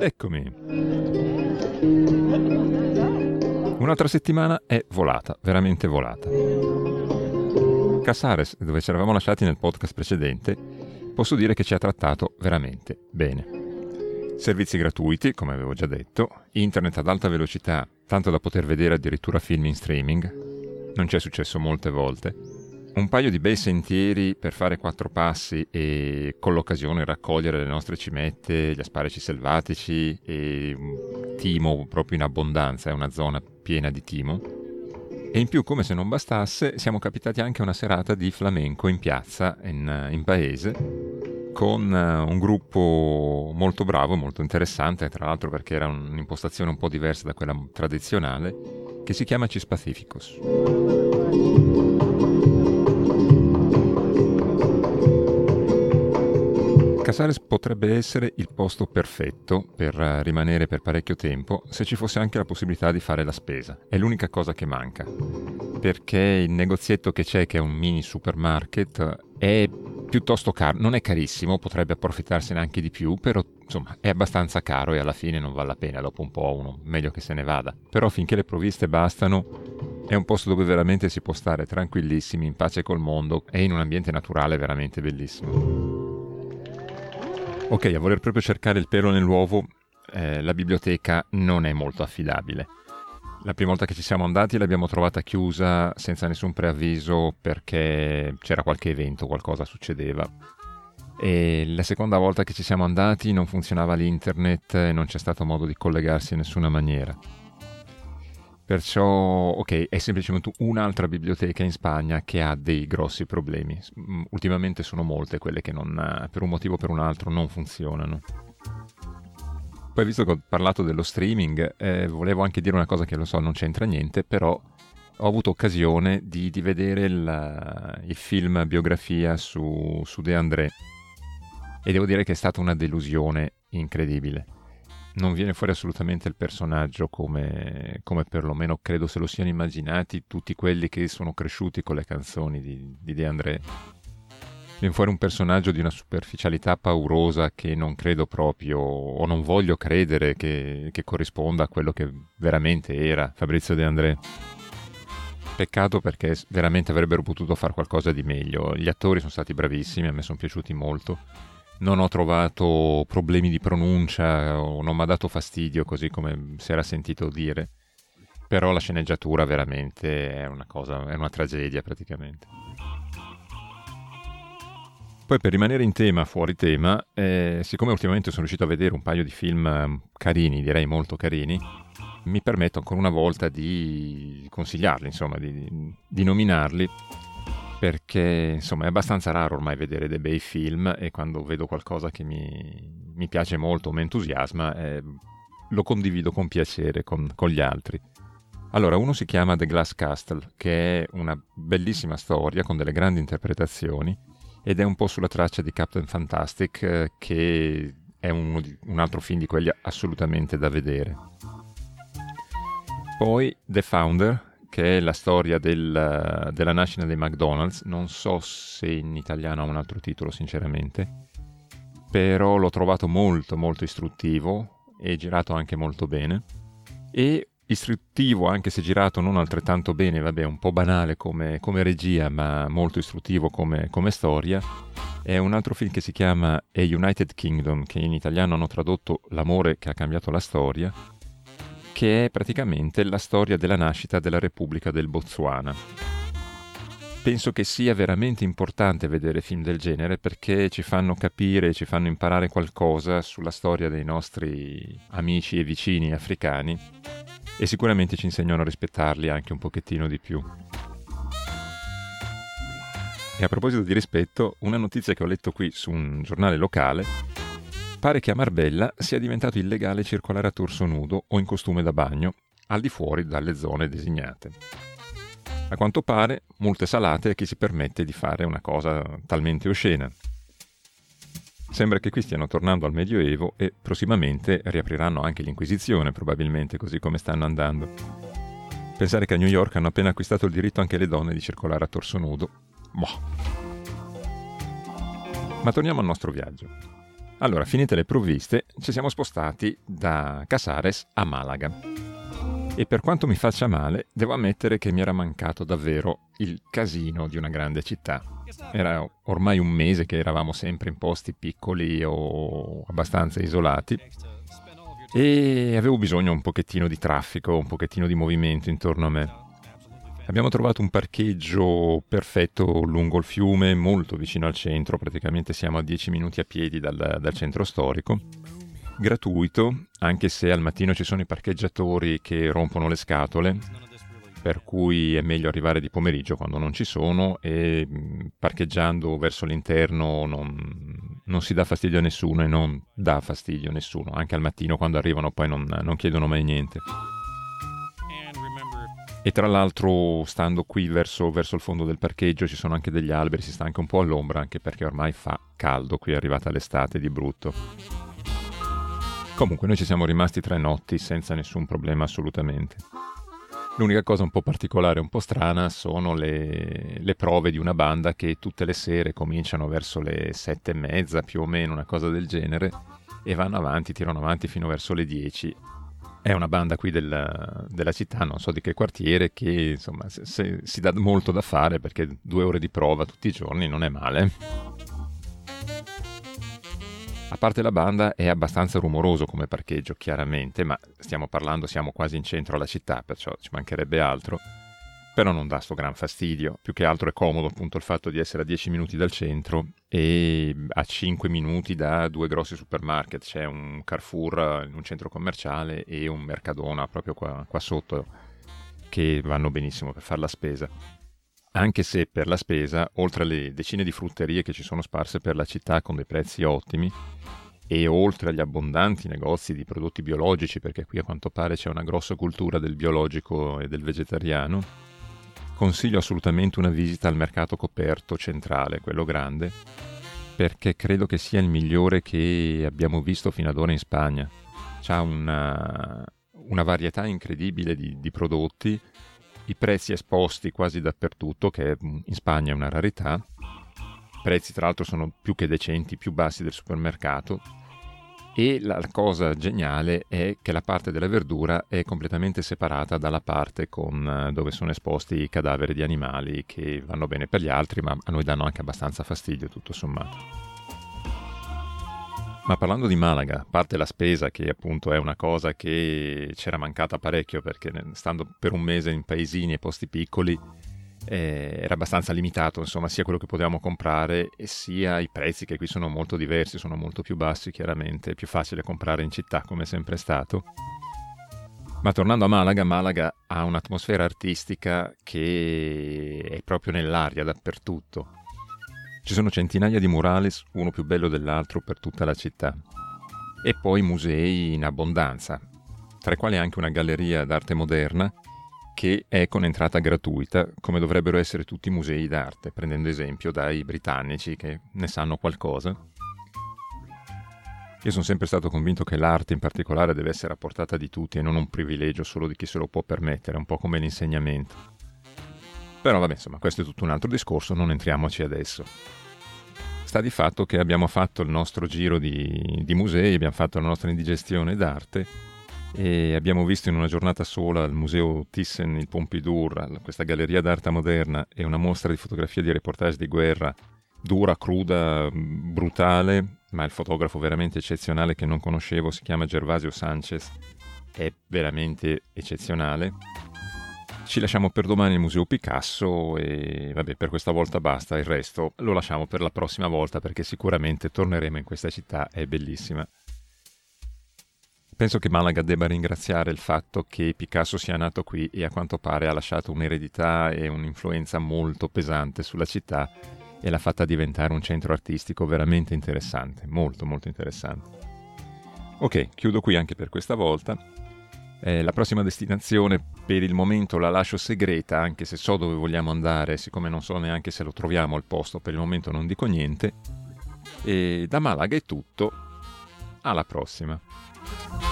Eccomi. Un'altra settimana è volata, veramente volata. Casares, dove ci eravamo lasciati nel podcast precedente, posso dire che ci ha trattato veramente bene. Servizi gratuiti, come avevo già detto, internet ad alta velocità, tanto da poter vedere addirittura film in streaming, non ci è successo molte volte, un paio di bei sentieri per fare quattro passi e con l'occasione raccogliere le nostre cimette, gli asparaci selvatici e timo proprio in abbondanza, è una zona piena di timo. E in più, come se non bastasse, siamo capitati anche a una serata di flamenco in piazza, in, in paese, con un gruppo molto bravo, molto interessante, tra l'altro perché era un'impostazione un po' diversa da quella tradizionale, che si chiama Cispacificus. Casares potrebbe essere il posto perfetto per eh, rimanere per parecchio tempo se ci fosse anche la possibilità di fare la spesa. È l'unica cosa che manca. Perché il negozietto che c'è, che è un mini supermarket, è piuttosto caro. Non è carissimo, potrebbe approfittarsene anche di più, però insomma è abbastanza caro e alla fine non vale la pena. Dopo un po' uno meglio che se ne vada. Però finché le provviste bastano, è un posto dove veramente si può stare tranquillissimi, in pace col mondo e in un ambiente naturale veramente bellissimo. Ok, a voler proprio cercare il pelo nell'uovo, eh, la biblioteca non è molto affidabile. La prima volta che ci siamo andati l'abbiamo trovata chiusa senza nessun preavviso perché c'era qualche evento, qualcosa succedeva. E la seconda volta che ci siamo andati non funzionava l'internet e non c'è stato modo di collegarsi in nessuna maniera. Perciò, ok, è semplicemente un'altra biblioteca in Spagna che ha dei grossi problemi. Mm, ultimamente sono molte quelle che non, per un motivo o per un altro non funzionano. Poi, visto che ho parlato dello streaming, eh, volevo anche dire una cosa che lo so, non c'entra niente, però ho avuto occasione di, di vedere il, il, film biografia su, su De André e devo dire che è stata una delusione incredibile non viene fuori assolutamente il personaggio come, come, perlomeno credo se lo siano immaginati tutti quelli che sono cresciuti con le canzoni di, di De André. Viene fuori un personaggio di una superficialità paurosa che non credo proprio, o non voglio credere che, che corrisponda a quello che veramente era Fabrizio De André. Peccato perché veramente avrebbero potuto fare qualcosa di meglio. Gli attori sono stati bravissimi, a me sono piaciuti molto non ho trovato problemi di pronuncia o non mi ha dato fastidio così come si era sentito dire. Però la sceneggiatura veramente è una cosa, è una tragedia praticamente. Poi per rimanere in tema, fuori tema, eh, siccome ultimamente sono riuscito a vedere un paio di film ehm, carini, direi molto carini, mi permetto ancora una volta di consigliarli, insomma, di, di nominarli perché insomma è abbastanza raro ormai vedere dei bei film e quando vedo qualcosa che mi, mi piace molto, mi entusiasma, eh, lo condivido con piacere con, con, gli altri. Allora, uno si chiama The Glass Castle, che è una bellissima storia con delle grandi interpretazioni ed è un po' sulla traccia di Captain Fantastic, eh, che è un, un altro film di quelli assolutamente da vedere. Poi The Founder, che è la storia del, della nascita dei McDonald's. Non so se in italiano ha un altro titolo, sinceramente, però l'ho trovato molto molto istruttivo e girato anche molto bene. E istruttivo, anche se girato non altrettanto bene, vabbè, un po' banale come, come regia, ma molto istruttivo come, come storia. È un altro film che si chiama A United Kingdom, che in italiano hanno tradotto L'amore che ha cambiato la storia che è praticamente la storia della nascita della Repubblica del Botswana. Penso che sia veramente importante vedere film del genere perché ci fanno capire, ci fanno imparare qualcosa sulla storia dei nostri amici e vicini africani e sicuramente ci insegnano a rispettarli anche un pochettino di più. E a proposito di rispetto, una notizia che ho letto qui su un giornale locale Pare che a Marbella sia diventato illegale circolare a torso nudo o in costume da bagno, al di fuori dalle zone designate. A quanto pare, multe salate a chi si permette di fare una cosa talmente oscena. Sembra che qui stiano tornando al Medioevo e prossimamente riapriranno anche l'Inquisizione, probabilmente, così come stanno andando. Pensare che a New York hanno appena acquistato il diritto anche le donne di circolare a torso nudo. Boh. Ma torniamo al nostro viaggio. Allora, finite le provviste, ci siamo spostati da Casares a Malaga. E per quanto mi faccia male, devo ammettere che mi era mancato davvero il casino di una grande città. Era ormai un mese che eravamo sempre in posti piccoli o abbastanza isolati e avevo bisogno un pochettino di traffico, un pochettino di movimento intorno a me. Abbiamo trovato un parcheggio perfetto lungo il fiume, molto vicino al centro, praticamente siamo a 10 minuti a piedi dal, dal centro storico. Gratuito, anche se al mattino ci sono i parcheggiatori che rompono le scatole, per cui è meglio arrivare di pomeriggio quando non ci sono e parcheggiando verso l'interno non, non si dà fastidio a nessuno e non dà fastidio a nessuno. Anche al mattino quando arrivano poi non, non chiedono mai niente. E tra l'altro, stando qui verso, verso, il fondo del parcheggio, ci sono anche degli alberi, si sta anche un po' all'ombra, anche perché ormai fa caldo, qui è arrivata l'estate di brutto. Comunque, noi ci siamo rimasti tre notti senza nessun problema assolutamente. L'unica cosa un po' particolare, un po' strana, sono le, le, prove di una banda che tutte le sere cominciano verso le sette e mezza, più o meno, una cosa del genere, e vanno avanti, tirano avanti fino verso le dieci è una banda qui del, della città, non so di che quartiere, che insomma se, se, si dà molto da fare perché due ore di prova tutti i giorni non è male. A parte la banda è abbastanza rumoroso come parcheggio, chiaramente, ma stiamo parlando, siamo quasi in centro alla città, perciò ci mancherebbe altro però non dà sto gran fastidio. Più che altro è comodo appunto il fatto di essere a 10 minuti dal centro e a 5 minuti da due grossi supermarket. C'è un Carrefour in un centro commerciale e un Mercadona proprio qua, qua sotto che vanno benissimo per fare la spesa. Anche se per la spesa, oltre alle decine di frutterie che ci sono sparse per la città con dei prezzi ottimi, e oltre agli abbondanti negozi di prodotti biologici, perché qui a quanto pare c'è una grossa cultura del biologico e del vegetariano, consiglio assolutamente una visita al mercato coperto centrale, quello grande, perché credo che sia il migliore che abbiamo visto fino ad ora in Spagna. C'ha una, una varietà incredibile di, di, prodotti, i prezzi esposti quasi dappertutto, che in Spagna è una rarità. I prezzi tra l'altro sono più che decenti, più bassi del supermercato e la cosa geniale è che la parte della verdura è completamente separata dalla parte con, eh, dove sono esposti i cadaveri di animali che vanno bene per gli altri, ma a noi danno anche abbastanza fastidio tutto sommato. Ma parlando di Malaga, a parte la spesa, che appunto è una cosa che c'era mancata parecchio perché stando per un mese in paesini e posti piccoli eh, era abbastanza limitato, insomma, sia quello che potevamo comprare sia i prezzi che qui sono molto diversi, sono molto più bassi chiaramente, è più facile comprare in città come è sempre stato. Ma tornando a Malaga, Malaga ha un'atmosfera artistica che è proprio nell'aria dappertutto. Ci sono centinaia di murales, uno più bello dell'altro, per tutta la città. E poi musei in abbondanza, tra i quali anche una galleria d'arte moderna che è con entrata gratuita, come dovrebbero essere tutti i musei d'arte, prendendo esempio dai britannici che ne sanno qualcosa. Io sono sempre stato convinto che l'arte in particolare deve essere a portata di tutti e non un privilegio solo di chi se lo può permettere, un po' come l'insegnamento. Però vabbè, insomma, questo è tutto un altro discorso, non entriamoci adesso. Sta di fatto che abbiamo fatto il nostro giro di, di musei, abbiamo fatto la nostra indigestione d'arte e abbiamo visto in una giornata sola al Museo Thyssen, il Pompidou, questa galleria d'arte moderna e una mostra di fotografie di reportage di guerra dura, cruda, brutale, ma il fotografo veramente eccezionale che non conoscevo si chiama Gervasio Sanchez, è veramente eccezionale. Ci lasciamo per domani il Museo Picasso e vabbè, per questa volta basta, il resto lo lasciamo per la prossima volta perché sicuramente torneremo in questa città, è bellissima. Penso che Malaga debba ringraziare il fatto che Picasso sia nato qui e a quanto pare ha lasciato un'eredità e un'influenza molto pesante sulla città e l'ha fatta diventare un centro artistico veramente interessante, molto molto interessante. Ok, chiudo qui anche per questa volta. Eh, la prossima destinazione per il momento la lascio segreta, anche se so dove vogliamo andare, siccome non so neanche se lo troviamo il posto, per il momento non dico niente. E da Malaga è tutto, alla prossima.